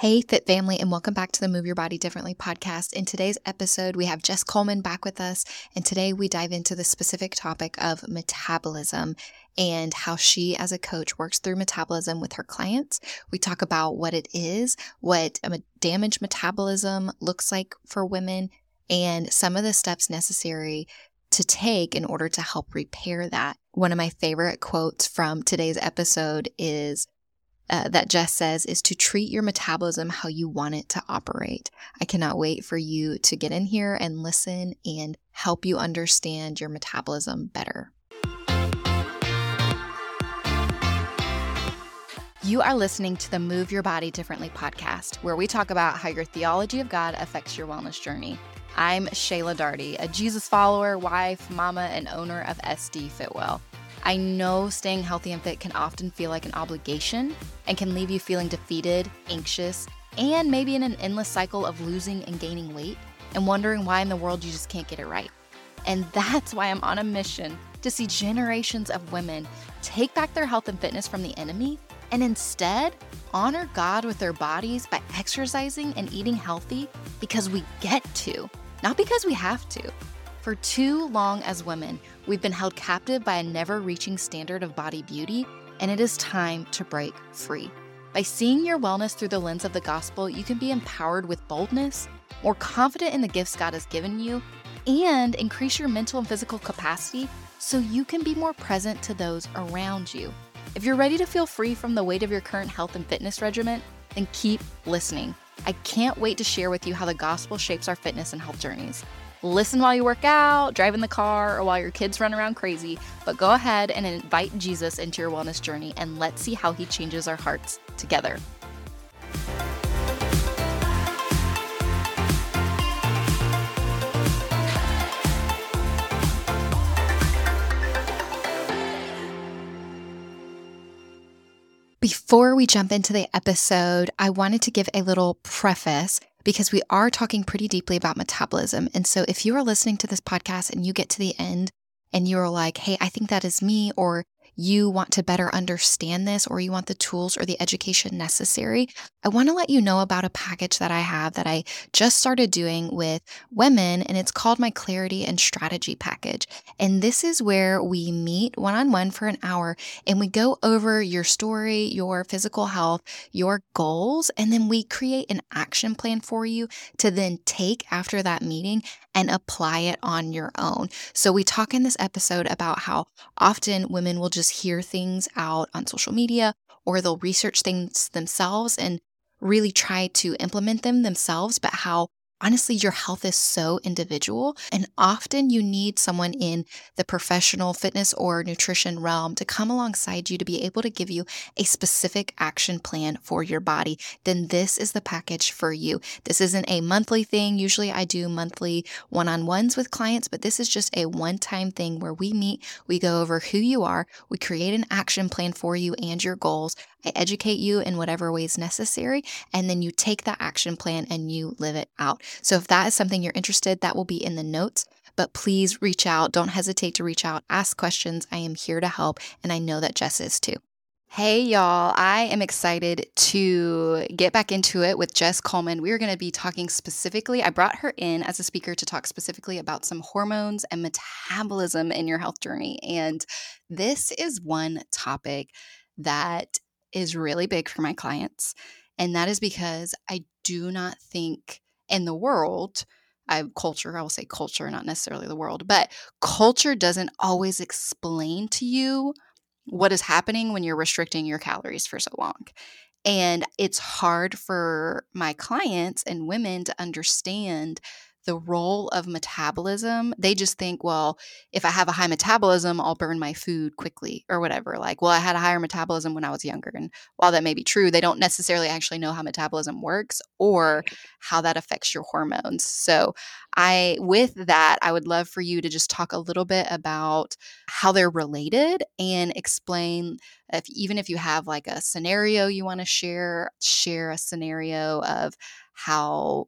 Hey, Fit Family, and welcome back to the Move Your Body Differently podcast. In today's episode, we have Jess Kohlman back with us, and today we dive into the specific topic of metabolism and how she, as a coach, works through metabolism with her clients. We talk about what it is, what a damaged metabolism looks like for women, and some of the steps necessary to take in order to help repair that. One of my favorite quotes from today's episode is uh, that Jess says is to treat your metabolism how you want it to operate. I cannot wait for you to get in here and listen and help you understand your metabolism better. You are listening to the Move Your Body Differently podcast, where we talk about how your theology of God affects your wellness journey. I'm Shaela Daugherty, a Jesus follower, wife, mama, and owner of SD Fitwell. I know staying healthy and fit can often feel like an obligation and can leave you feeling defeated, anxious, and maybe in an endless cycle of losing and gaining weight and wondering why in the world you just can't get it right. And that's why I'm on a mission to see generations of women take back their health and fitness from the enemy and instead honor God with their bodies by exercising and eating healthy because we get to, not because we have to. For too long as women, we've been held captive by a never reaching standard of body beauty, and it is time to break free. By seeing your wellness through the lens of the gospel, you can be empowered with boldness, more confident in the gifts God has given you, and increase your mental and physical capacity so you can be more present to those around you. If you're ready to feel free from the weight of your current health and fitness regimen, then keep listening. I can't wait to share with you how the gospel shapes our fitness and health journeys. Listen while you work out, drive in the car, or while your kids run around crazy, but go ahead and invite Jesus into your wellness journey and let's see how he changes our hearts together. Before we jump into the episode, I wanted to give a little preface because we are talking pretty deeply about metabolism. And so if you are listening to this podcast and you get to the end and you're like, hey, I think that is me, or you want to better understand this or you want the tools or the education necessary, I want to let you know about a package that I have that I just started doing with women, and it's called my Clarity and Strategy Package. And this is where we meet one on one for an hour and we go over your story, your physical health, your goals, and then we create an action plan for you to then take after that meeting and apply it on your own. So, we talk in this episode about how often women will just hear things out on social media or they'll research things themselves and really try to implement them themselves, but how honestly, your health is so individual. And often you need someone in the professional fitness or nutrition realm to come alongside you to be able to give you a specific action plan for your body. Then this is the package for you. This isn't a monthly thing. Usually I do monthly one on ones with clients, but this is just a one time thing where we meet, we go over who you are, we create an action plan for you and your goals. I educate you in whatever ways necessary, and then you take that action plan and you live it out. So if that is something you're interested, that will be in the notes. But please reach out. Don't hesitate to reach out. Ask questions. I am here to help. And I know that Jess is too. Hey, y'all. I am excited to get back into it with Jess Kohlman. We are going to be talking specifically. I brought her in as a speaker to talk specifically about some hormones and metabolism in your health journey. And this is one topic that is really big for my clients. And that is because I do not think in the world, I culture, I will say culture, not necessarily the world, but culture doesn't always explain to you what is happening when you're restricting your calories for so long. And it's hard for my clients and women to understand the role of metabolism, they just think, well, if I have a high metabolism, I'll burn my food quickly or whatever. Like, well, I had a higher metabolism when I was younger. And while that may be true, they don't necessarily actually know how metabolism works or how that affects your hormones. So, I, with that, I would love for you to just talk a little bit about how they're related and explain if even if you have like a scenario you want to share, share a scenario of how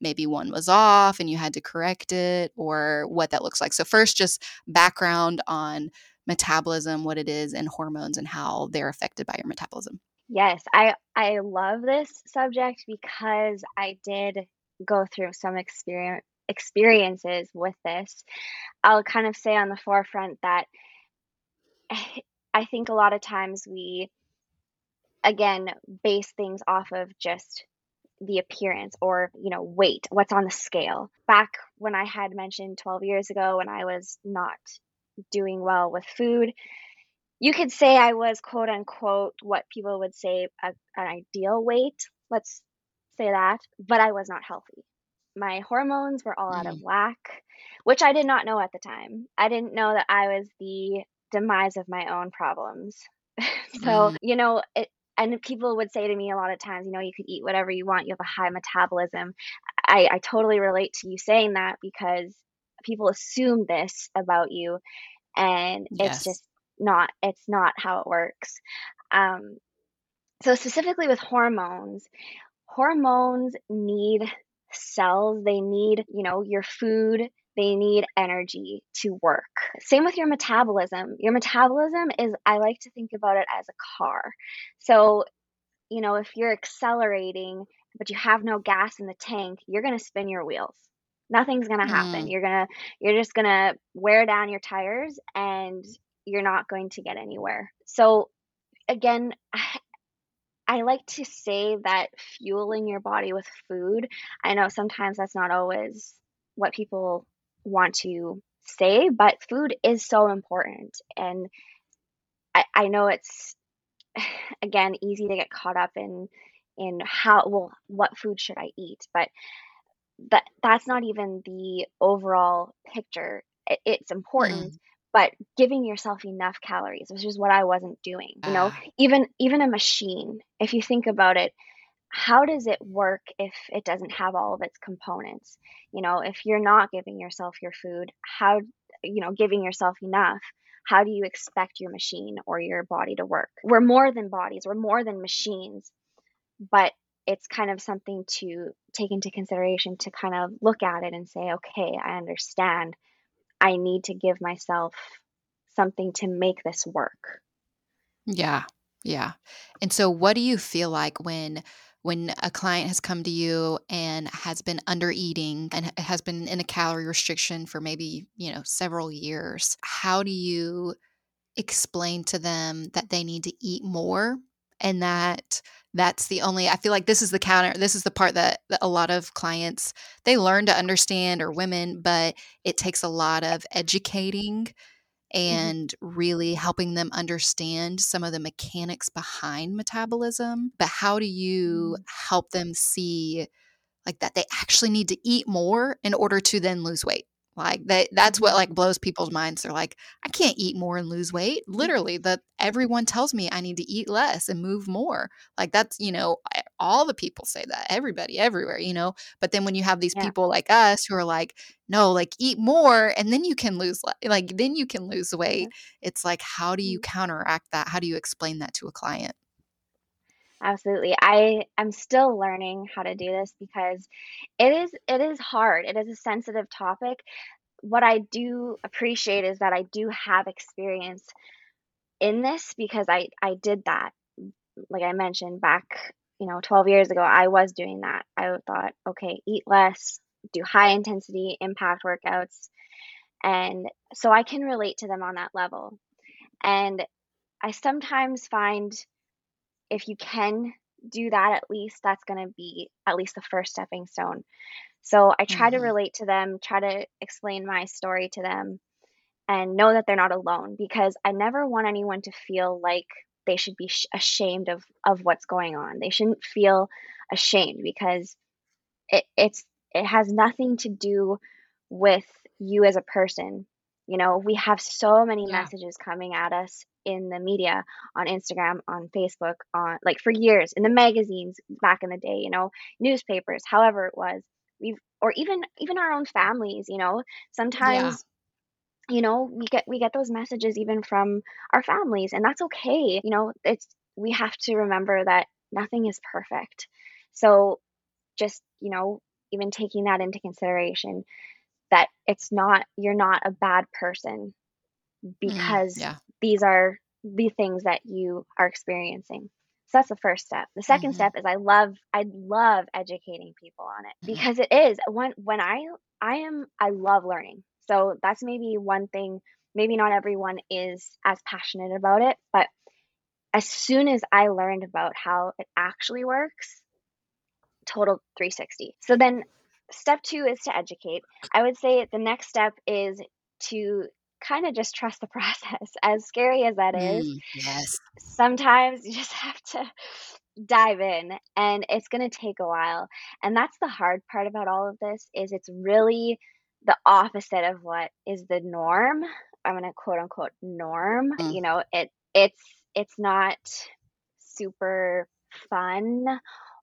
maybe one was off and you had to correct it or what that looks like. So, first, just background on metabolism, what it is, and hormones and how they're affected by your metabolism. Yes, I I love this subject because I did go through some experience experiences with this. I'll kind of say on the forefront that I think a lot of times we again base things off of just the appearance or you know weight what's on the scale back when i had mentioned 12 years ago when i was not doing well with food you could say I was quote unquote what people would say a, an ideal weight. Let's say that, but I was not healthy. My hormones were all out of mm. whack, which I did not know at the time. I didn't know that I was the demise of my own problems. so, mm. you know, it, and people would say to me a lot of times, you know, you could eat whatever you want, you have a high metabolism. I, I totally relate to you saying that because people assume this about you and yes. it's just not it's not how it works um, so specifically with hormones hormones need cells they need you know your food they need energy to work. Same with your metabolism. Your metabolism is i like to think about it as a car. So you know if you're accelerating but you have no gas in the tank you're going to spin your wheels. Nothing's going to happen. Mm. you're going to you're just going to wear down your tires and you're not going to get anywhere. So, again, I like to say that fueling your body with food, I know sometimes that's not always what people want to say, but food is so important. And I, I know it's, again, easy to get caught up in in how well what food should I eat, but that that's not even the overall picture. It, it's important, mm but giving yourself enough calories which is what i wasn't doing you know ah. even even a machine if you think about it how does it work if it doesn't have all of its components you know if you're not giving yourself your food how you know giving yourself enough how do you expect your machine or your body to work we're more than bodies we're more than machines but it's kind of something to take into consideration to kind of look at it and say okay i understand I need to give myself something to make this work. Yeah. Yeah. And so what do you feel like when when a client has come to you and has been under eating and has been in a calorie restriction for maybe, you know, several years, how do you explain to them that they need to eat more and that that's the only i feel like this is the counter this is the part that, that, a lot of clients they learn to understand or women but it takes a lot of educating. And mm-hmm. really helping them understand some of the mechanics behind metabolism but how do you mm-hmm. help them see like that they actually need to eat more in order to then lose weight like that that's what like blows people's minds. They're like, I can't eat more and lose weight. Literally, that everyone tells me I need to eat less and move more. Like that's, you know, all the people say that. Everybody everywhere, you know. But then when you have these yeah. people like us who are like, no, like eat more and then you can lose like then you can lose weight. It's like how do you mm. counteract that? How do you explain that to a client? Absolutely. i I am still learning how to do this because it is it is hard. It is a sensitive topic. What I do appreciate is that I do have experience in this because I I did that. Like I mentioned back, you know, 12 years ago, I was doing that. I thought, okay, eat less, do high intensity impact workouts. And so I can relate to them on that level. And I sometimes find if you can do that at least that's going to be at least the first stepping stone so i try mm-hmm. to relate to them try to explain my story to them and know that they're not alone because i never want anyone to feel like they should be sh- ashamed of of what's going on they shouldn't feel ashamed because it, it's it has nothing to do with you as a person you know we have so many yeah. messages coming at us in the media on Instagram, on Facebook, on like for years in the magazines back in the day, you know, newspapers, however it was. We've or even even our own families, you know, sometimes. You know, we get we get those messages even from our families and that's okay. You know, it's we have to remember that nothing is perfect. So just, you know, even taking that into consideration that it's not you're not a bad person Mm, because mm, yeah. these are the things that you are experiencing. So that's the first step. The 2nd Mhm. step is I love I love educating people on it Mhm. because it is when when I I am I love learning. So that's maybe one thing maybe not everyone is as passionate about it, but as soon as I learned about how it actually works, total 360. So then step 2 is to educate. I would say the next step is to kind of just trust the process. As scary as that is, Mm, yes. sometimes you just have to dive in and it's going to take a while. And that's the hard part about all of this is it's really the opposite of what is the norm. I'm going to quote unquote norm. Mm. You know, it it's it's not super fun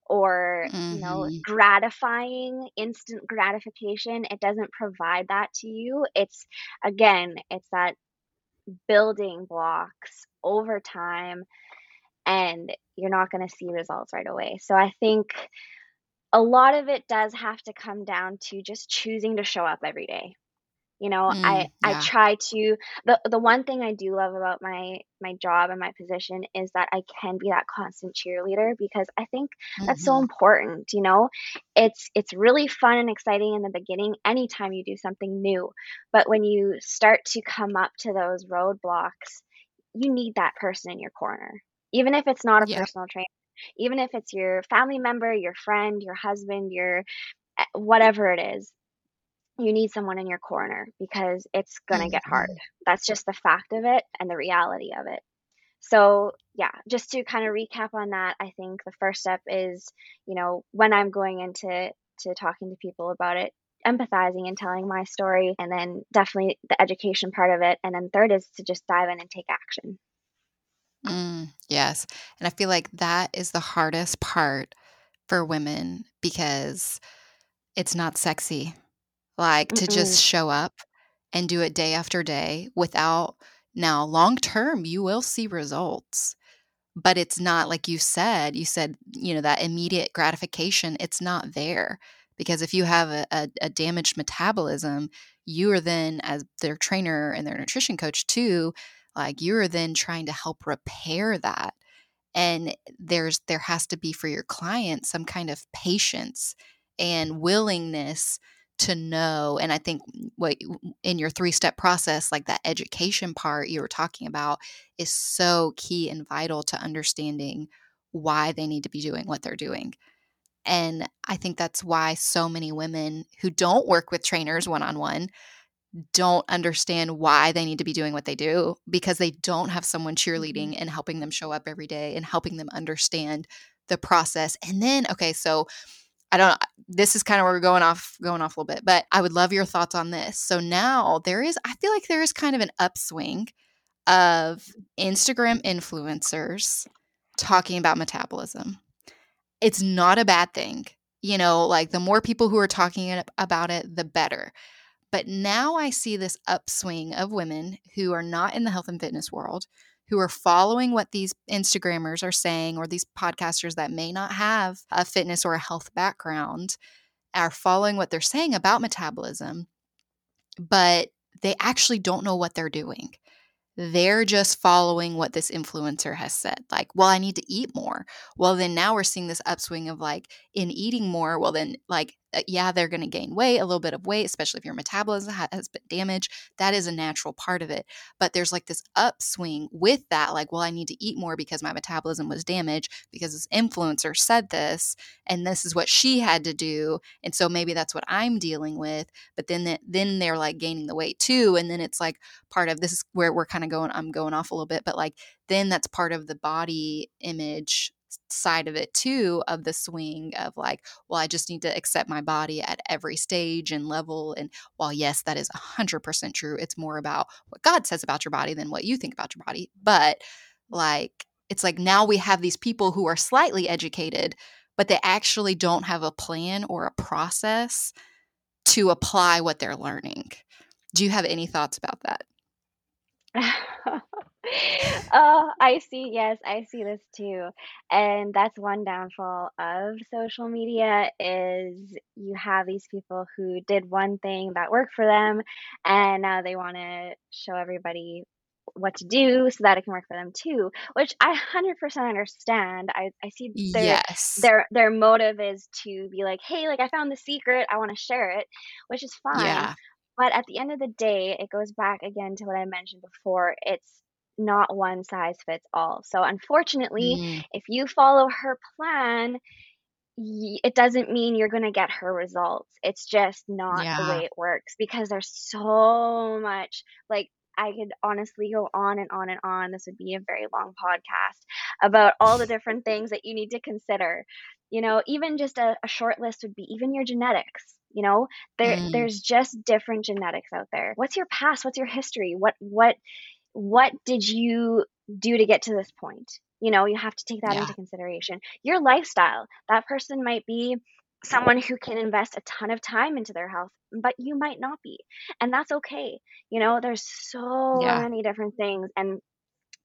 or you know Mhm. gratifying instant gratification it doesn't provide that to you it's again it's that building blocks over time and you're not going to see results right away so i think a lot of it does have to come down to just choosing to show up every day you know i Mm, i yeah. try to the the one thing i do love about my my job and my position is that i can be that constant cheerleader because i think that's so Mhm. important you know it's it's really fun and exciting in the beginning anytime you do something new but when you start to come up to those roadblocks you need that person in your corner even if it's not a Yep. personal trainer even if it's your family member your friend your husband your eh, whatever it is you need someone in your corner because it's going to get hard. That's just the fact of it and the reality of it. So, yeah, just to kind of recap on that, I think the first step is, you know, when I'm going into to talking to people about it, empathizing and telling my story and then definitely the education part of it and then third is to just dive in and take action. Mm, yes. And I feel like that is the hardest part for women because it's not sexy. Like to Mm-mm. just show up and do it day after day without now long term you will see results. But it's not like you said, you said, you know, that immediate gratification, it's not there. Because if you have a, a, a damaged metabolism, you are then, as their trainer and their nutrition coach too, like you are then trying to help repair that and there's there has to be for your client some kind of patience and willingness to know and i think what in your three step process like that education part you were talking about is so key and vital to understanding why they need to be doing what they're doing and i think that's why so many women who don't work with trainers one on one don't understand why they need to be doing what they do because they don't have someone cheerleading Mhm. and helping them show up every day and helping them understand the process. And then, okay, so I don't this is kind of where we're going off going off a little bit, but I would love your thoughts on this. So now there is I feel like there is kind of an upswing of Instagram influencers talking about metabolism. It's not a bad thing. You know, like the more people who are talking about it, the better. But now I see this upswing of women who are not in the health and fitness world, who are following what these Instagrammers are saying, or these podcasters that may not have a fitness or a health background are following what they're saying about metabolism, but they actually don't know what they're doing. They're just following what this influencer has said. Like, well, I need to eat more. Well, then now we're seeing this upswing of like in eating more. Well, then, like, Uh, yeah, they're going to gain weight, a little bit of weight, especially if your metabolism has been damaged. That is a natural part of it. But there's like this upswing with that. Like, well, I need to eat more because my metabolism was damaged because this influencer said this and this is what she had to do. And so maybe that's what I'm dealing with. But then, the, then they're like gaining the weight too. And then it's like, part of this is where we're kind of going i'm going off a little bit but like then that's part of the body image side of it too of the swing of like well i just need to accept my body at every stage and level and while yes that is 100% true it's more about what god says about your body than what you think about your body but like it's like now we have these people who are slightly educated but they actually don't have a plan or a process to apply what they're learning. Do you have any thoughts about that Oh, I see. Yes, I see this too. And that's one downfall of social media is you have these people who did one thing that worked for them and now they want to show everybody what to do so that it can work for them too which i 100% understand i, I see their Yes. their their motive is to be like hey like i found the secret i want to share it which is fine Yeah. But at the end of the day it goes back again to what i mentioned before it's not one size fits all so unfortunately Mm, if you follow her plan it doesn't mean you're going to get her results. It's just not the way it works because there's so much like I could honestly go on and on and on. This would be a very long podcast about all the different things that you need to consider. You know, even just a, a short list would be even your genetics. You know, there Mm, there's just different genetics out there. What's your past? What's your history? What what what did you do to get to this point? You know, you have to take that yeah. into consideration. Your lifestyle. That person might be someone who can invest a ton of time into their health, but you might not be. And that's okay. You know, there's so Yeah. many different things. And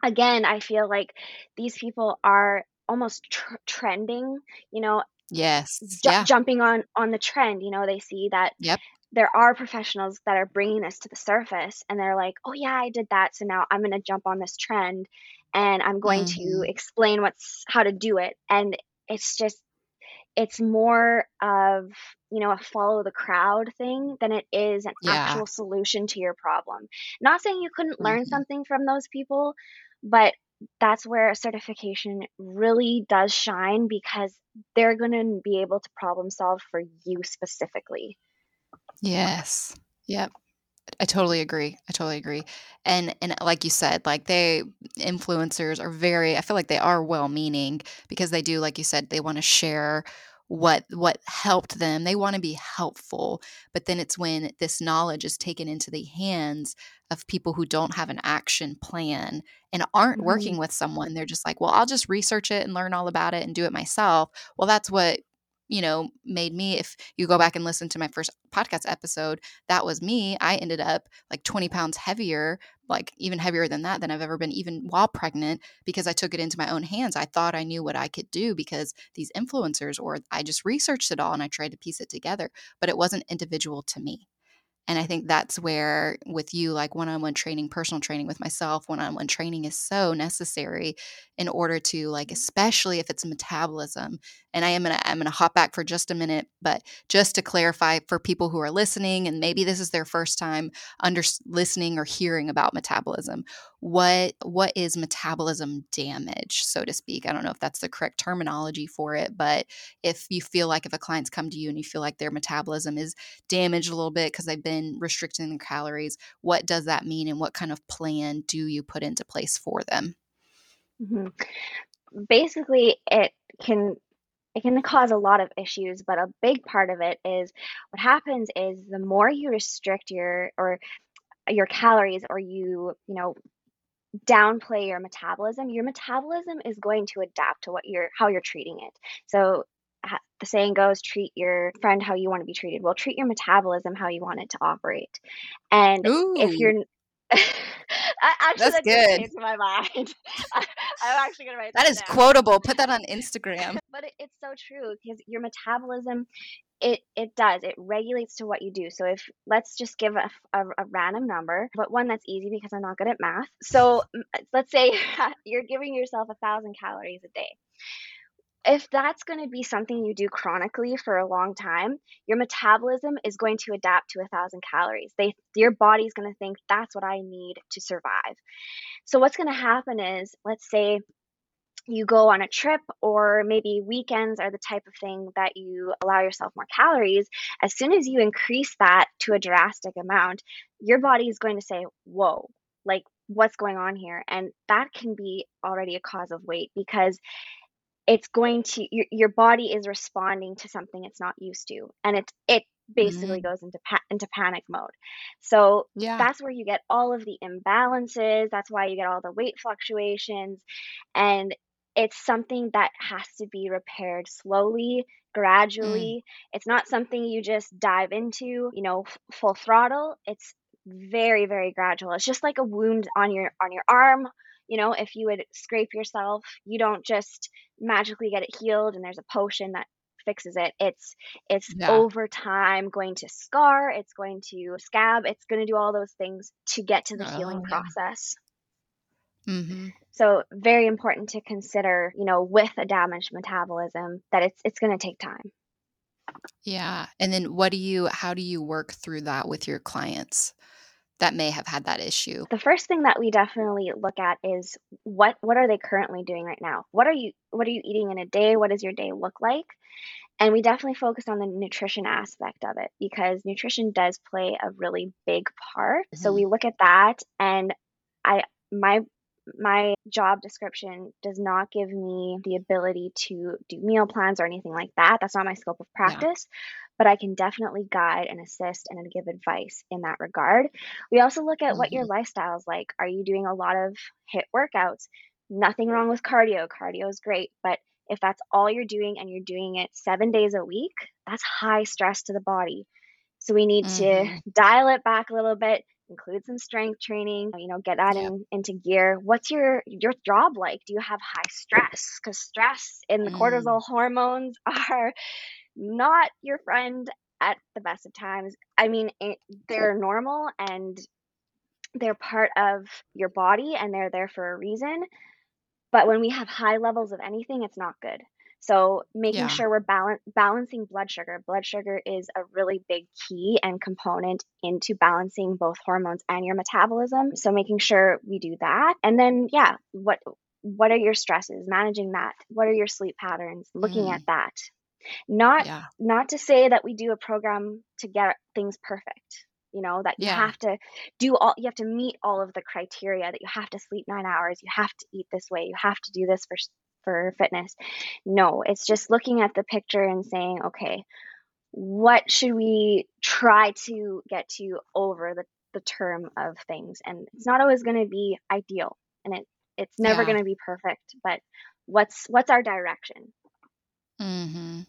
again, I feel like these people are almost tr- trending, you know, Yes. ju- Yeah. jumping on on the trend. You know, they see that Yep. there are professionals that are bringing this to the surface and they're like, "Oh yeah, I did that, so now I'm going to jump on this trend and I'm going to hmm explain what's how to do it." And it's just it's more of, you know, a follow the crowd thing than it is an Yeah. actual solution to your problem. Not saying you couldn't learn hmm something from those people, but that's where certification really does shine because they're going to be able to problem solve for you specifically. Yes. Yep. I totally agree. I totally agree. And and like you said, like they influencers are very I feel like they are well-meaning because they do like you said they want to share what what helped them. They want to be helpful, but then it's when this knowledge is taken into the hands of people who don't have an action plan and aren't hmm working with someone. They're just like, "Well, I'll just research it and learn all about it and do it myself." Well, that's what you know, made me, if you go back and listen to my first podcast episode, that was me. I ended up like 20 pounds heavier, like even heavier than that than I've ever been, even while pregnant, because I took it into my own hands. I thought I knew what I could do because these influencers, or I just researched it all and I tried to piece it together, but it wasn't individual to me. And I think that's where, with you, like one on one training, personal training with myself, one on one training is so necessary in order to, like, mm-hmm. especially if it's metabolism. And I am gonna, I'm gonna hop back for just a minute, but just to clarify for people who are listening, and maybe this is their first time under listening or hearing about metabolism, what what is metabolism damage, so to speak? I don't know if that's the correct terminology for it, but if you feel like if a client's come to you and you feel like their metabolism is damaged a little bit because they've been restricting their calories, what does that mean and what kind of plan do you put into place for them? hmm Basically, it can it can cause a lot of issues, but a big part of it is what happens is the more you restrict your or your calories or you, you know, downplay your metabolism, your metabolism is going to adapt to what you're how you're treating it. So the saying goes, treat your friend how you want to be treated. Well, treat your metabolism how you want it to operate. And if you're I, actually, that's that good. to my mind. I, I'm actually gonna write That that is down. quotable. Put that on Instagram. But it, it's so true because your metabolism it it does it regulates to what you do so if let's just give a, a, a random number but one that's easy because i'm not good at math so let's say you're giving yourself a thousand calories a day if that's going to be something you do chronically for a long time your metabolism is going to adapt to a thousand calories. They your body's going to think that's what i need to survive. So what's going to happen is let's say you go on a trip or maybe weekends are the type of thing that you allow yourself more calories, as soon as you increase that to a drastic amount, your body is going to say, Whoa, like what's going on here? And that can be already a cause of weight because it's going to your, your body is responding to something it's not used to and it it basically Mm, goes into pa- into panic mode. So yeah. that's where you get all of the imbalances that's why you get all the weight fluctuations and it's something that has to be repaired slowly Mm, gradually. It's not something you just dive into you know f- full throttle. It's very very gradual. It's just like a wound on your on your arm you know if you would scrape yourself you don't just magically get it healed and there's a potion that fixes it it's it's yeah. over time going to scar it's going to scab it's going to do all those things to get to the healing Oh, yeah. process Mm-hmm. So very important to consider, you know, with a damaged metabolism that it's it's going to take time. Yeah. And then what do you how do you work through that with your clients that may have had that issue? The first thing that we definitely look at is what what are they currently doing right now? What are you what are you eating in a day? What does your day look like? And we definitely focus on the nutrition aspect of it because nutrition does play a really big part. Mm-hmm. So we look at that and I my my job description does not give me the ability to do meal plans or anything like that. That's not my scope of practice. But I can definitely guide and assist and give advice in that regard. We also look at mm-hmm. what your mm-hmm. lifestyle is like. Are you doing a lot of HIIT workouts? Nothing wrong with cardio. Cardio is great, but if that's all you're doing and you're doing it seven days a week, that's high stress to the body. So we need mm-hmm. to dial it back a little bit, include some strength training you know get that yeah. in into gear what's your your job like do you have high stress because stress and the mm. cortisol hormones are not your friend at the best of times i mean it, they're normal and they're part of your body and they're there for a reason but when we have high levels of anything it's not good so making yeah. sure we're balan- balancing blood sugar. Blood sugar is a really big key and component into balancing both hormones and your metabolism. So making sure we do that. And then yeah, what what are your stresses? Managing that. What are your sleep patterns? Looking mm. at that. Not yeah. not to say that we do a program to get things perfect you know that you yeah. have to do all you have to meet all of the criteria that you have to sleep 9 hours you have to eat this way you have to do this for for fitness. No, it's just looking at the picture and saying, okay, what should we try to get to over the, the term of things? And it's not always going to be ideal and it, it's never yeah. going to be perfect, but what's, what's our direction? Mm-hmm.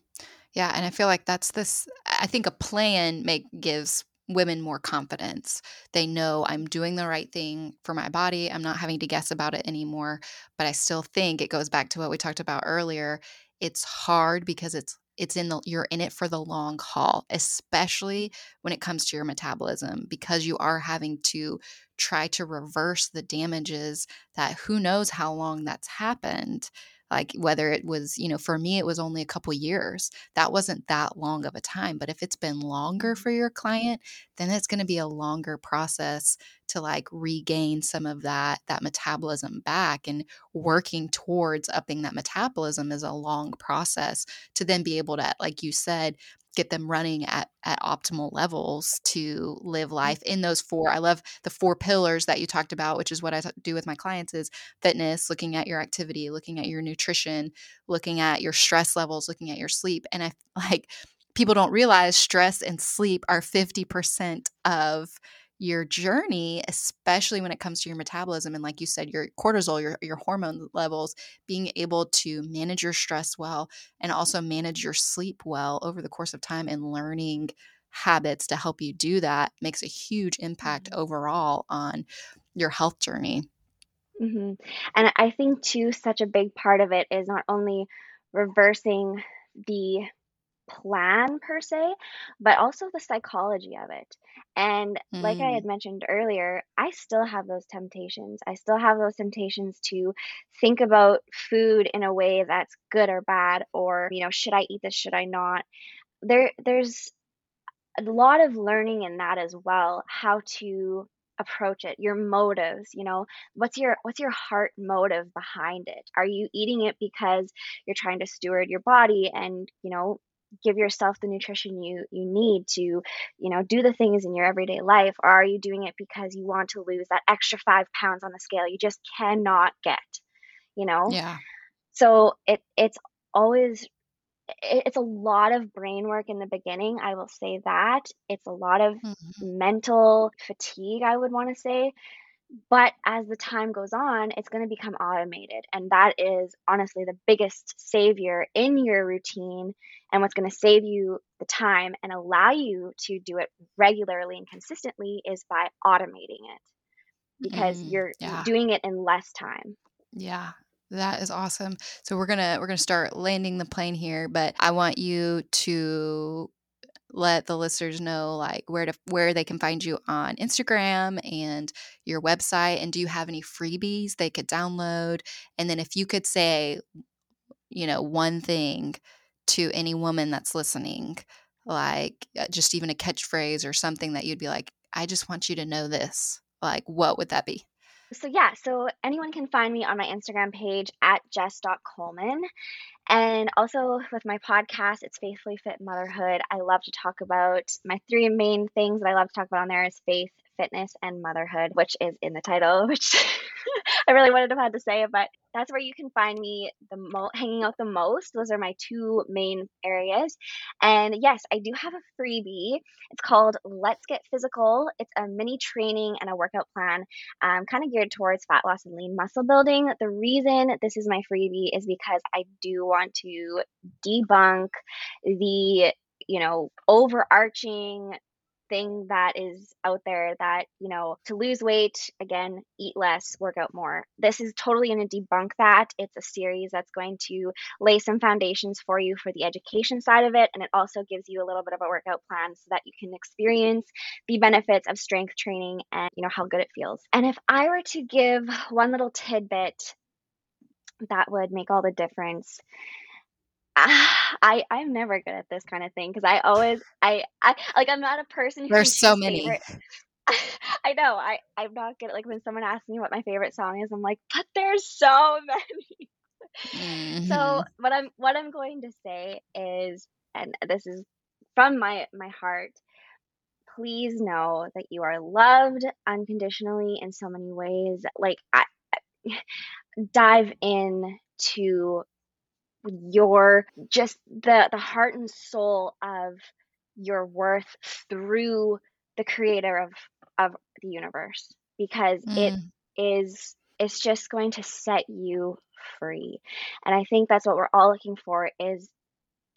Yeah. And I feel like that's this, I think a plan make gives women more confidence. They know I'm doing the right thing for my body. I'm not having to guess about it anymore. But I still think it goes back to what we talked about earlier. It's hard because it's it's in the you're in it for the long haul, especially when it comes to your metabolism because you are having to try to reverse the damages that who knows how long that's happened like whether it was you know for me it was only a couple years that wasn't that long of a time but if it's been longer mm-hmm. for your client then it's going to be a longer process to like regain some of that that metabolism back and working towards upping that metabolism is a long process to then be able to like you said get them running at at optimal levels to live mm. life in those four i love the four pillars that you talked about which is what I do with my clients is fitness looking at your activity looking at your nutrition looking at your stress levels looking at your sleep and i like people don't realize stress and sleep are 50% of your journey, especially when it comes to your metabolism and, like you said, your cortisol, your, your hormone levels, being able to manage your stress well and also manage your sleep well over the course of time and learning habits to help you do that makes a huge impact mm-hmm. overall on your health journey. Mm-hmm. And I think, too, such a big part of it is not only reversing the plan per se, but also the psychology of it. And like I had mm. mentioned earlier, I still have those temptations. I still have those temptations to think about food in a way that's good or bad, or, you know, should I eat this? Should I not? There, there's a lot of learning in that as well, how to approach it your motives you know what's your what's your heart motive behind it are you eating it because you're trying to steward your body and you know give yourself the nutrition you you need to you know do the things in your everyday life? Or are you doing it because you want to lose that extra five pounds on the scale you just cannot get you know? Yeah. So it it's always it's a lot of brain work in the beginning i will say that. It's a lot of mm-hmm. mental fatigue i would want to say but as the time goes on, it's going to become automated. And that is honestly the biggest savior in your routine and what's going to save you the time and allow you to do it regularly and consistently is by automating it because mm, you're yeah. doing it in less time. Yeah. That is awesome. So we're going to we're going to start landing the plane here, but I want you to let the listeners know like where to where they can find you on Instagram and your website and do you have any freebies they could download and then if you could say you know one thing to any woman that's listening like uh, just even a catchphrase or something that you'd be like I just want you to know this like what would that be so yeah, so anyone can find me on my Instagram page at jess.kohlman. And also with my podcast, it's Faithfully Fit Motherhood. I love to talk about my three main things that I love to talk about on there is faith, fitness, and motherhood, which is in the title, which I really wouldn't have had to say but that's where you can find me the mo- hanging out the most. Those are my two main areas. And yes, I do have a freebie. It's called Let's Get Physical. It's a mini training and a workout plan, um, kind of geared towards fat loss and lean muscle building. The reason this is my freebie is because I do want to debunk the you know overarching thing that is out there that, you know, to lose weight, again, eat less, work out more. This is totally going to debunk that. It's a series that's going to lay some foundations for you for the education side of it. And it also gives you a little bit of a workout plan so that you can experience the benefits of strength training and, you know, how good it feels. And if I were to give one little tidbit that would make all the difference I I'm never good at this kind of thing because I always I I like I'm not a person who There's so many. favorite. I know I I'm not good at like when someone asks me what my favorite song is I'm like but there's so many. So Mhm. what I'm what I'm going to say is and this is from my my heart please know that you are loved unconditionally in so many ways like I, dive in to your just the the heart and soul of your worth through the creator of of the universe because it Mm. is it's just going to set you free and i think that's what we're all looking for is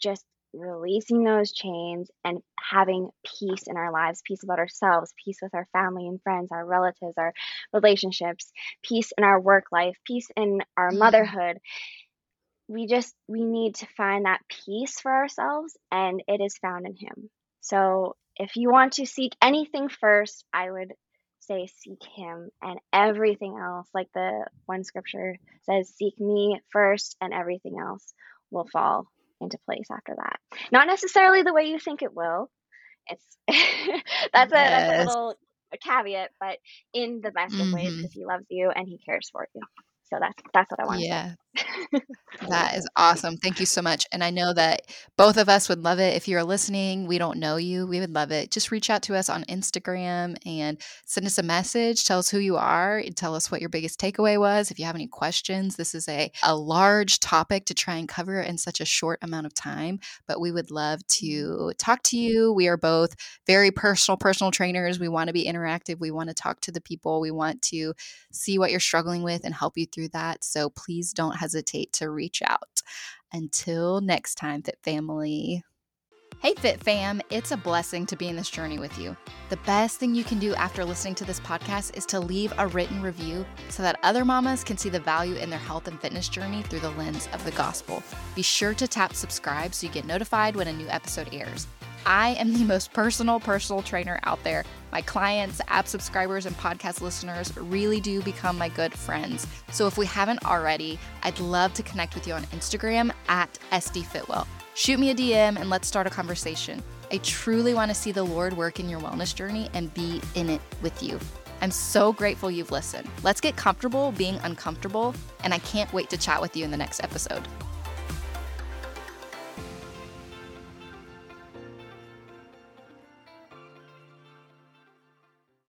just releasing those chains and having peace in our lives peace about ourselves peace with our family and friends our relatives our relationships peace in our work life peace in our Mm. motherhood we just we need to find that peace for ourselves and it is found in him. So if you want to seek anything first i would say seek him and everything else like the one scripture says seek me first and everything else will fall into place after that. Not necessarily the way you think it will. It's that's a that's a little a caveat but in the best of ways Mhm. because he loves you and he cares for you. So that's that's what i want to Yeah. That is awesome. Thank you so much. And I know that both of us would love it. If you're listening, we don't know you, we would love it. Just reach out to us on Instagram and send us a message. Tell us who you are and tell us what your biggest takeaway was. If you have any questions, this is a, a large topic to try and cover in such a short amount of time, but we would love to talk to you. We are both very personal, personal trainers. We want to be interactive. We want to talk to the people. We want to see what you're struggling with and help you through that. So please don't hesitate to reach out. Until next time, Fit Family. Hey, Fit Fam, it's a blessing to be in this journey with you. The best thing you can do after listening to this podcast is to leave a written review so that other mamas can see the value in their health and fitness journey through the lens of the gospel. Be sure to tap subscribe so you get notified when a new episode airs. I am the most personal personal trainer out there. My clients, app subscribers, and podcast listeners really do become my good friends. So if we haven't already, I'd love to connect with you on Instagram at SDFitwell. Shoot me a DM and let's start a conversation. I truly want to see the Lord work in your wellness journey and be in it with you. I'm so grateful you've listened. Let's get comfortable being uncomfortable, and I can't wait to chat with you in the next episode.